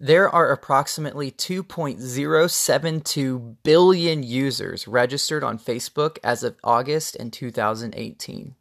There are approximately 2.072 billion users registered on Facebook as of August in 2018.